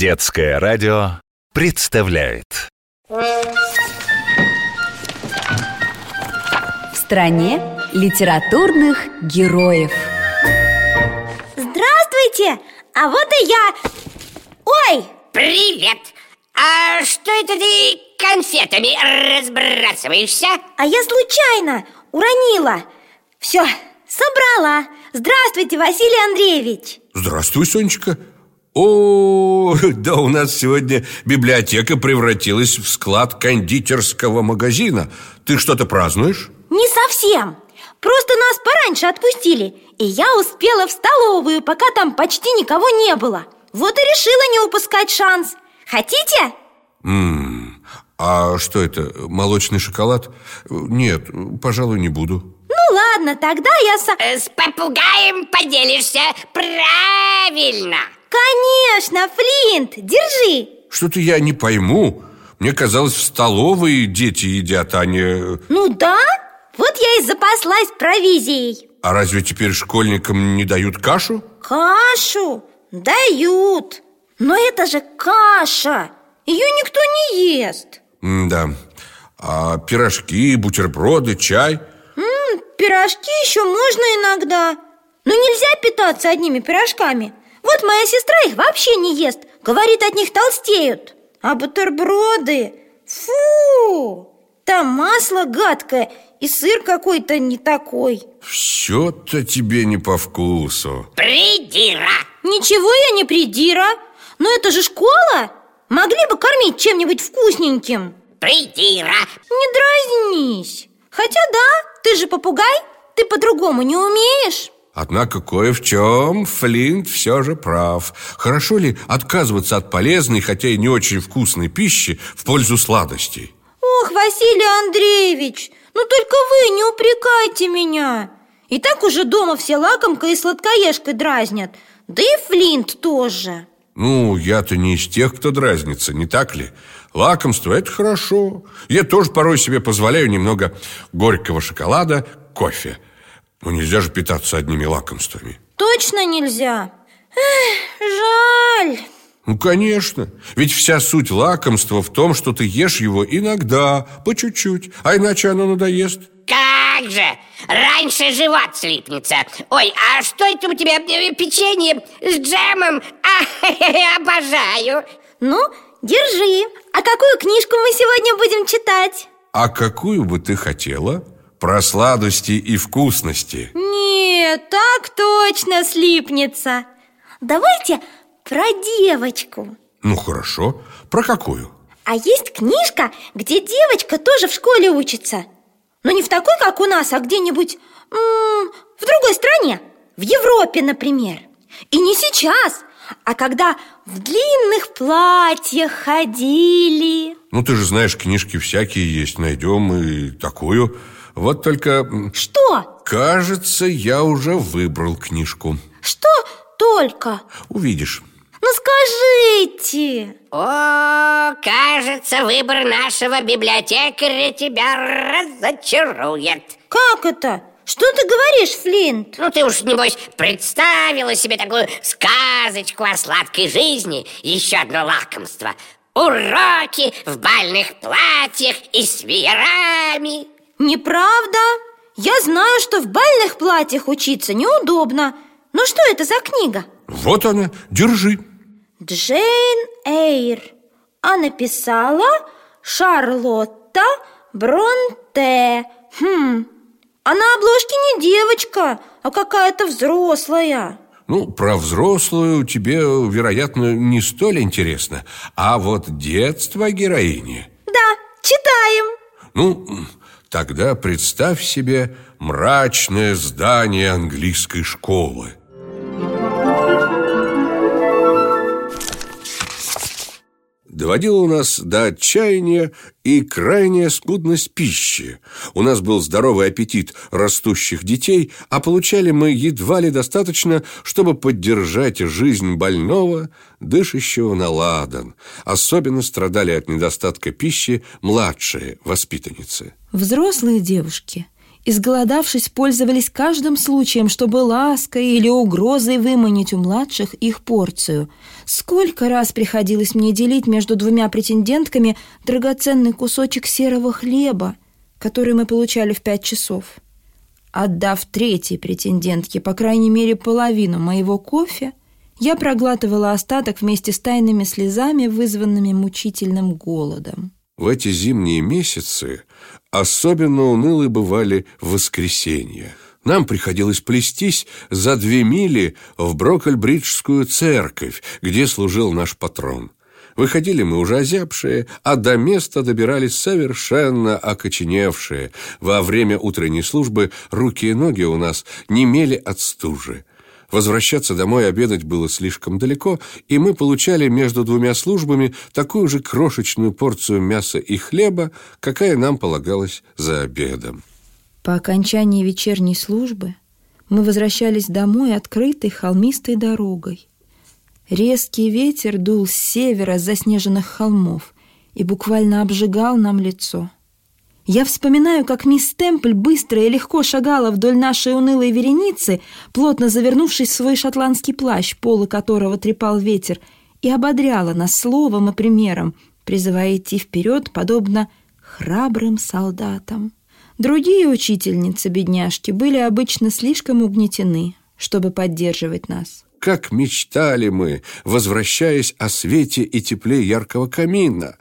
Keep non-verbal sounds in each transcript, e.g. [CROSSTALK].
Детское радио представляет В стране литературных героев Здравствуйте! А вот и я! Ой! Привет! А что это ты конфетами разбрасываешься? А я случайно уронила Все, собрала Здравствуйте, Василий Андреевич Здравствуй, Сонечка О, да у нас сегодня библиотека превратилась в склад кондитерского магазина Ты что-то празднуешь? Не совсем Просто нас пораньше отпустили И я успела в столовую, пока там почти никого не было Вот и решила не упускать шанс Хотите? М а что это, молочный шоколад? Нет, пожалуй, не буду Ну ладно, тогда я со... Э, С попугаем поделишься правильно Конечно, Флинт, держи. Что-то я не пойму. Мне казалось, в столовой дети едят, а не... Ну да, вот я и запаслась провизией. А разве теперь школьникам не дают кашу? Кашу дают Но это же каша Ее никто не ест. Да А пирожки, бутерброды, чай? М, Пирожки еще можно иногда Но нельзя питаться одними пирожками Вот моя сестра их вообще не ест. Говорит, от них толстеют. А бутерброды? Фу! Там масло гадкое И сыр какой-то не такой. Все-то тебе не по вкусу. Придира! Ничего я не придира. Но это же школа. Могли бы кормить чем-нибудь вкусненьким. Придира! Не дразнись. Хотя да, ты же попугай Ты по-другому не умеешь Однако кое в чем Флинт все же прав. Хорошо ли отказываться от полезной, хотя и не очень вкусной пищи В пользу сладостей? Ох, Василий Андреевич Ну только вы не упрекайте меня. И так уже дома все лакомкой и сладкоежкой дразнят. Да и Флинт тоже. Ну, я-то не из тех, кто дразнится, не так ли? Лакомство – это хорошо. Я тоже порой себе позволяю немного горького шоколада, кофе Но нельзя же питаться одними лакомствами Точно нельзя Эх, жаль Ну, конечно Ведь вся суть лакомства в том, что ты ешь его иногда, по чуть-чуть А иначе оно надоест Как же! Раньше живот слипнется Ой, а что это у тебя? э, Печенье с джемом? А, [LAUGHS] обожаю Ну, держи А какую книжку мы сегодня будем читать? А какую бы ты хотела? Про сладости и вкусности. Нет, так точно слипнется. Давайте про девочку. Ну, хорошо. Про какую? А есть книжка, где девочка тоже в школе учится. Но не в такой, как у нас, а где-нибудь в другой стране. В Европе, например. И не сейчас, а когда в длинных платьях ходили Ну, ты же знаешь, книжки всякие есть Найдем и такую Вот только, Что? кажется, я уже выбрал книжку Что только? Увидишь Ну скажите О, кажется, выбор нашего библиотекаря тебя разочарует Как это? Что ты говоришь, Флинт? Ну, ты уж, небось, представила себе такую сказочку о сладкой жизни Еще одно лакомство. Уроки в бальных платьях и с веерами. Неправда. Я знаю, что в бальных платьях учиться неудобно. Но что это за книга? Вот она, держи. Джейн Эйр. А написала Шарлотта Бронте. Хм, а на обложке не девочка, а какая-то взрослая. Ну, про взрослую тебе, вероятно, не столь интересно. А вот детство героини? Да, читаем. Ну, тогда представь себе мрачное здание английской школы Доводила нас до отчаяния и крайняя скудность пищи. У нас был здоровый аппетит растущих детей, а получали мы едва ли достаточно, чтобы поддержать жизнь больного, дышащего на ладан. Особенно страдали от недостатка пищи младшие воспитанницы. Взрослые девушки изголодавшись, пользовались каждым случаем, чтобы лаской или угрозой выманить у младших их порцию. Сколько раз приходилось мне делить между двумя претендентками драгоценный кусочек серого хлеба, который мы получали в пять часов. Отдав третьей претендентке, по крайней мере, половину моего кофе, я проглатывала остаток вместе с тайными слезами, вызванными мучительным голодом. В эти зимние месяцы особенно унылы бывали воскресенья. Нам приходилось плестись за две мили в Брокольбриджскую церковь, где служил наш патрон. Выходили мы уже озябшие, а до места добирались совершенно окоченевшие. Во время утренней службы руки и ноги у нас немели от стужи. Возвращаться домой обедать было слишком далеко, и мы получали между двумя службами такую же крошечную порцию мяса и хлеба, какая нам полагалась за обедом. По окончании вечерней службы мы возвращались домой открытой холмистой дорогой. Резкий ветер дул с севера с заснеженных холмов и буквально обжигал нам лицо. Я вспоминаю, как мисс Темпль быстро и легко шагала вдоль нашей унылой вереницы, плотно завернувшись в свой шотландский плащ, полы которого трепал ветер, и ободряла нас словом и примером, призывая идти вперед, подобно храбрым солдатам. Другие учительницы, бедняжки, были обычно слишком угнетены, чтобы поддерживать нас как мечтали мы, возвращаясь о свете и тепле яркого камина.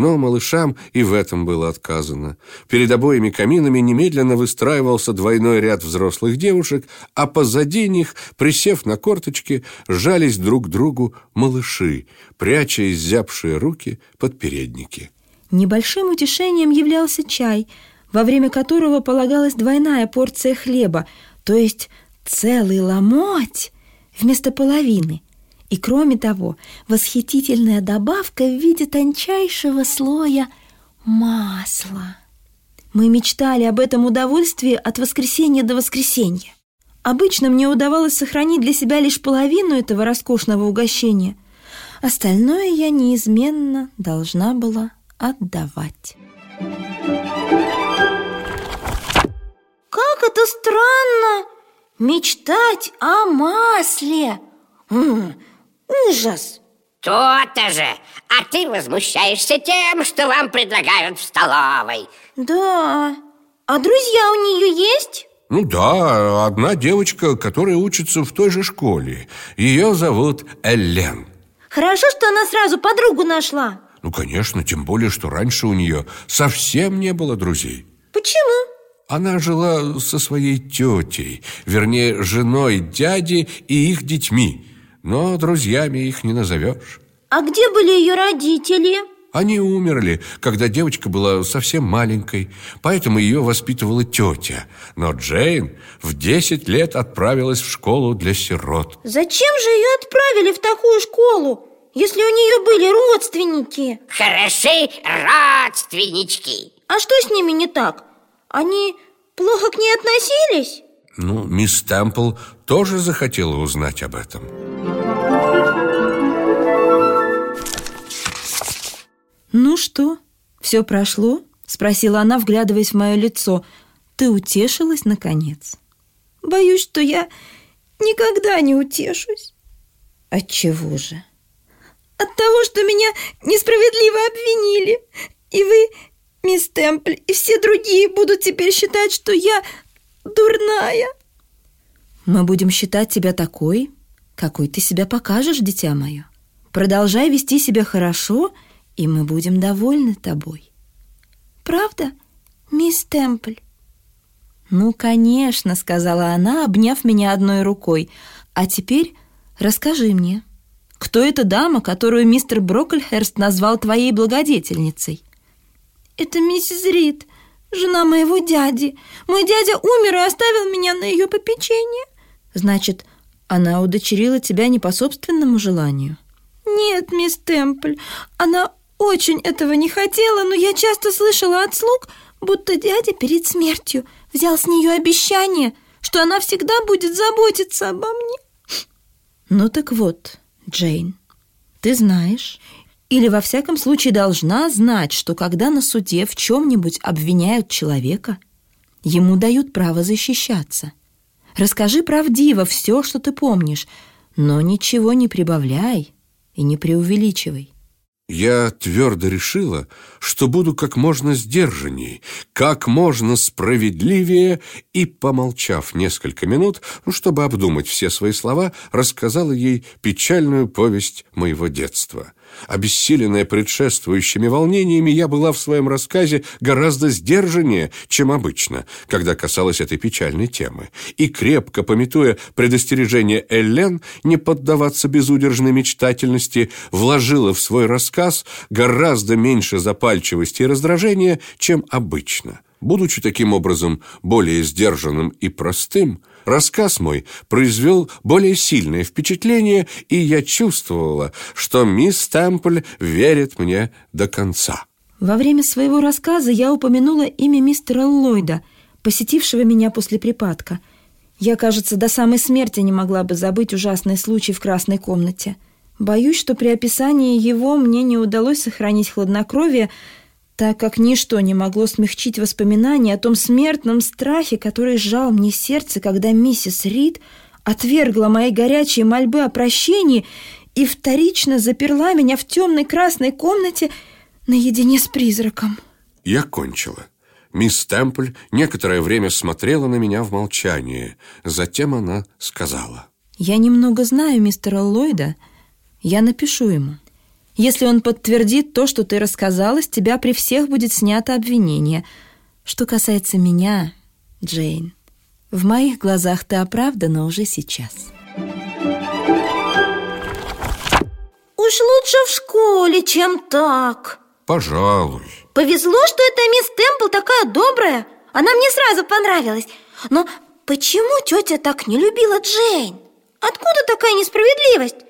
Но малышам и в этом было отказано. Перед обоими каминами немедленно выстраивался двойной ряд взрослых девушек, а позади них, присев на корточки, жались друг к другу малыши, пряча изябшие руки под передники. Небольшим утешением являлся чай, во время которого полагалась двойная порция хлеба, то есть целый ломоть вместо половины. И кроме того, восхитительная добавка в виде тончайшего слоя масла. Мы мечтали об этом удовольствии от воскресенья до воскресенья. Обычно мне удавалось сохранить для себя лишь половину этого роскошного угощения. Остальное я неизменно должна была отдавать. Как это странно! Мечтать о масле! М -м, ужас! То-то же! А ты возмущаешься тем, что вам предлагают в столовой Да, а друзья у нее есть? Ну да, одна девочка, которая учится в той же школе Ее зовут Эллен Хорошо, что она сразу подругу нашла Ну, конечно, тем более, что раньше у нее совсем не было друзей Почему? Она жила со своей тетей, вернее, женой дяди и их детьми, но друзьями их не назовешь. А где были ее родители? Они умерли, когда девочка была совсем маленькой, поэтому ее воспитывала тетя. Но Джейн в 10 лет отправилась в школу для сирот. Зачем же ее отправили в такую школу, если у нее были родственники? Хороши родственнички А что с ними не так? Они плохо к ней относились? Ну, мисс Темпл тоже захотела узнать об этом. «Ну что, все прошло?» – спросила она, вглядываясь в мое лицо. «Ты утешилась, наконец?» «Боюсь, что я никогда не утешусь». «Отчего же?» «От того, что меня несправедливо обвинили, и вы Мисс Темпль и все другие будут теперь считать, что я дурная. Мы будем считать тебя такой, какой ты себя покажешь, дитя мое. Продолжай вести себя хорошо, и мы будем довольны тобой. Правда, мисс Темпль? Ну, конечно, сказала она, обняв меня одной рукой. А теперь расскажи мне, кто эта дама, которую мистер Брокльхерст назвал твоей благодетельницей? Это миссис Рид, жена моего дяди. Мой дядя умер и оставил меня на ее попечение. Значит, она удочерила тебя не по собственному желанию? Нет, мисс Темпль, она очень этого не хотела, но я часто слышала от слуг, будто дядя перед смертью взял с нее обещание, что она всегда будет заботиться обо мне. Ну так вот, Джейн, ты знаешь, или во всяком случае должна знать, что когда на суде в чем-нибудь обвиняют человека, Ему дают право защищаться. Расскажи правдиво все, что ты помнишь, но ничего не прибавляй и не преувеличивай. Я твердо решила, что буду как можно сдержанней, как можно справедливее, и, помолчав несколько минут, ну, чтобы обдумать все свои слова, рассказала ей печальную повесть моего детства. Обессиленная предшествующими волнениями, я была в своем рассказе гораздо сдержаннее, чем обычно, когда касалась этой печальной темы. И крепко пометуя предостережение Эллен не поддаваться безудержной мечтательности, вложила в свой рассказ гораздо меньше запальчивости и раздражения, чем обычно. Будучи таким образом более сдержанным и простым, рассказ мой произвел более сильное впечатление, и я чувствовала, что мисс Темпль верит мне до конца. Во время своего рассказа я упомянула имя мистера Ллойда, посетившего меня после припадка. Я, кажется, до самой смерти не могла бы забыть ужасный случай в красной комнате. Боюсь, что при описании его мне не удалось сохранить хладнокровие, так как ничто не могло смягчить воспоминания о том смертном страхе, который сжал мне сердце, когда миссис Рид отвергла мои горячие мольбы о прощении и вторично заперла меня в темной красной комнате наедине с призраком. Я кончила. Мисс Темпль некоторое время смотрела на меня в молчании. Затем она сказала. «Я немного знаю мистера Ллойда. Я напишу ему». Если он подтвердит то, что ты рассказала, с тебя при всех будет снято обвинение. Что касается меня, Джейн, в моих глазах ты оправдана уже сейчас. Уж лучше в школе, чем так. Пожалуй. Повезло, что эта мисс Темпл такая добрая. Она мне сразу понравилась. Но почему тетя так не любила Джейн? Откуда такая несправедливость?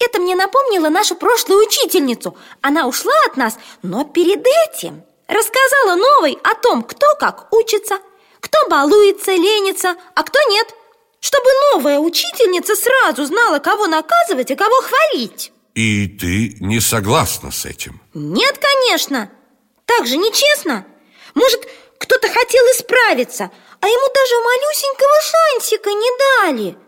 Это мне напомнило нашу прошлую учительницу. Она ушла от нас, но перед этим рассказала новой о том, кто как учится, кто балуется, ленится, а кто нет. Чтобы новая учительница сразу знала, кого наказывать и кого хвалить. И ты не согласна с этим? Нет, конечно. Так же нечестно. Может, кто-то хотел исправиться, а ему даже малюсенького шансика не дали.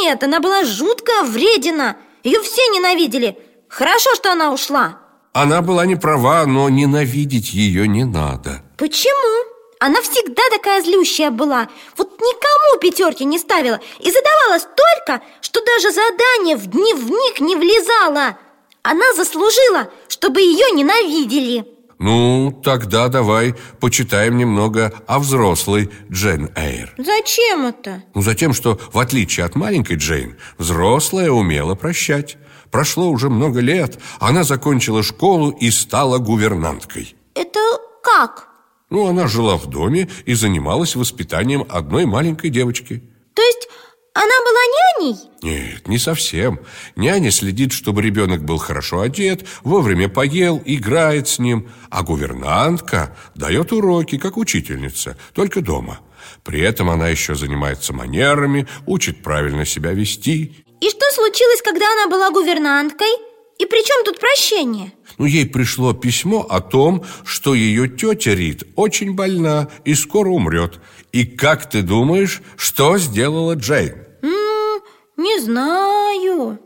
Нет, она была жутко вредена – ее все ненавидели. Хорошо, что она ушла. Она была не права, но ненавидеть ее не надо. Почему? Она всегда такая злющая была. Вот никому пятерки не ставила и задавала столько, что даже задание в дневник не влезало. Она заслужила, чтобы ее ненавидели. Ну, тогда давай почитаем немного о взрослой Джейн Эйр. Зачем это? Ну, затем, что, в отличие от маленькой Джейн, взрослая умела прощать. Прошло уже много лет, она закончила школу и стала гувернанткой. Это как? Ну, она жила в доме и занималась воспитанием одной маленькой девочки. То есть она была няней? Нет, не совсем. Няня следит, чтобы ребенок был хорошо одет, вовремя поел, играет с ним. А гувернантка дает уроки, как учительница, только дома. При этом она еще занимается манерами, учит правильно себя вести. И что случилось, когда она была гувернанткой? И при чем тут прощение? Ну, ей пришло письмо о том, что ее тетя Рит очень больна и скоро умрет. И как ты думаешь, что сделала Джейн? М -м, не знаю.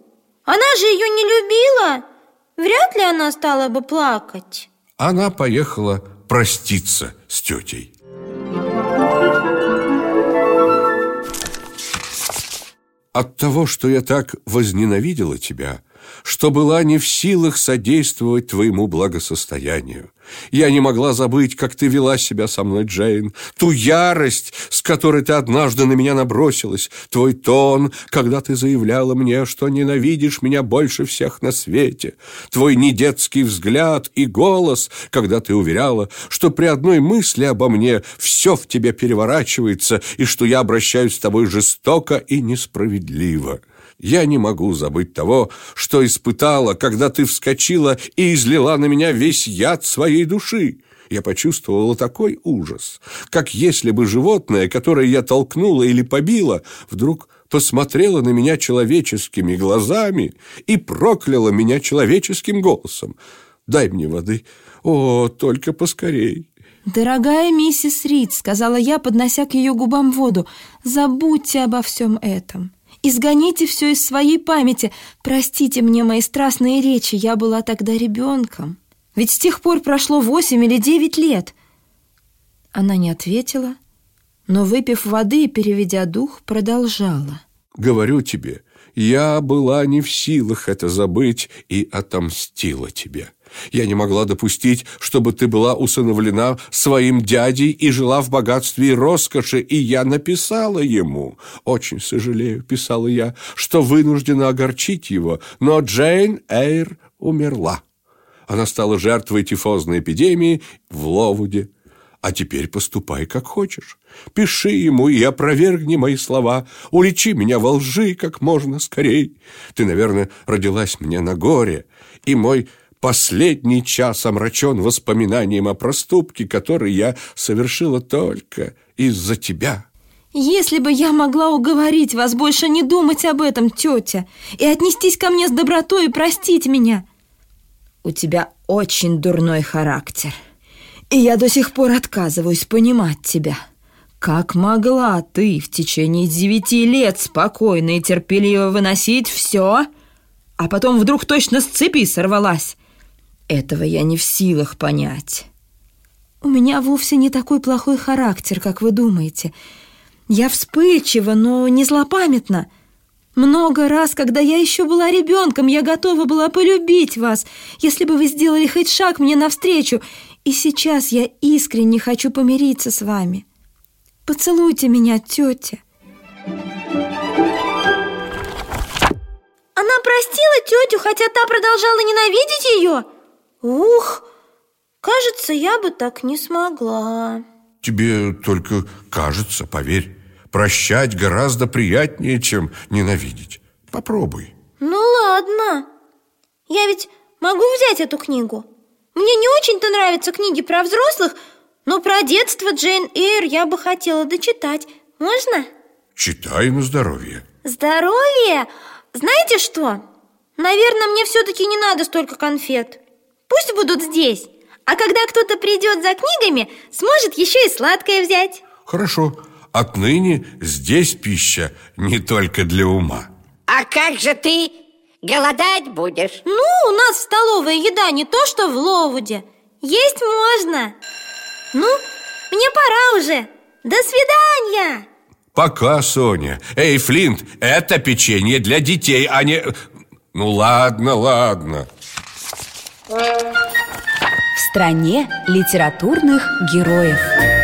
Она же ее не любила. Вряд ли она стала бы плакать. Она поехала проститься с тетей. От того, что я так возненавидела тебя – что была не в силах содействовать твоему благосостоянию. Я не могла забыть, как ты вела себя со мной, Джейн, ту ярость, с которой ты однажды на меня набросилась, твой тон, когда ты заявляла мне, что ненавидишь меня больше всех на свете, твой недетский взгляд и голос, когда ты уверяла, что при одной мысли обо мне все в тебе переворачивается и что я обращаюсь с тобой жестоко и несправедливо. Я не могу забыть того, что испытала, когда ты вскочила и излила на меня весь яд своей души. Я почувствовала такой ужас, как если бы животное, которое я толкнула или побила, вдруг посмотрела на меня человеческими глазами и прокляла меня человеческим голосом. «Дай мне воды, о, только поскорей!» «Дорогая миссис Рид», — сказала я, поднося к ее губам воду, «забудьте обо всем этом. Изгоните все из своей памяти. Простите мне мои страстные речи, я была тогда ребенком. Ведь с тех пор прошло восемь или девять лет». Она не ответила, но, выпив воды и переведя дух, продолжала. «Говорю тебе, я была не в силах это забыть и отомстила тебе. Я не могла допустить, чтобы ты была усыновлена своим дядей и жила в богатстве и роскоши, и я написала ему. Очень сожалею, писала я, что вынуждена огорчить его, но Джейн Эйр умерла. Она стала жертвой тифозной эпидемии в Ловуде. А теперь поступай как хочешь. Пиши ему и опровергни мои слова. Уличи меня во лжи как можно скорей. Ты, наверное, родилась мне на горе, и мой последний час омрачен воспоминанием о проступке, который я совершила только из-за тебя. Если бы я могла уговорить вас больше не думать об этом, тетя, и отнестись ко мне с добротой и простить меня. У тебя очень дурной характер, и я до сих пор отказываюсь понимать тебя. Как могла ты в течение девяти лет спокойно и терпеливо выносить все, а потом вдруг точно с цепи сорвалась? Этого я не в силах понять. У меня вовсе не такой плохой характер, как вы думаете. Я вспыльчива, но не злопамятна. Много раз, когда я еще была ребенком, я готова была полюбить вас, если бы вы сделали хоть шаг мне навстречу. И сейчас я искренне хочу помириться с вами. Поцелуйте меня, тетя. Она простила тетю, хотя та продолжала ненавидеть ее? Ух, кажется, я бы так не смогла. Тебе только кажется, поверь. Прощать гораздо приятнее, чем ненавидеть. Попробуй. Ну ладно. Я ведь могу взять эту книгу. Мне не очень-то нравятся книги про взрослых, но про детство Джейн Эйр я бы хотела дочитать. Можно? Читай на здоровье. Здоровье? Знаете что? Наверное, мне все-таки не надо столько конфет. Пусть будут здесь. А когда кто-то придет за книгами, сможет еще и сладкое взять. Хорошо. Отныне здесь пища не только для ума. А как же ты голодать будешь? Ну, у нас в столовой еда не то, что в Ловуде. Есть можно. Ну, мне пора уже. До свидания. Пока, Соня. Эй, Флинт, это печенье для детей, а не... Ну ладно, ладно. В стране литературных героев.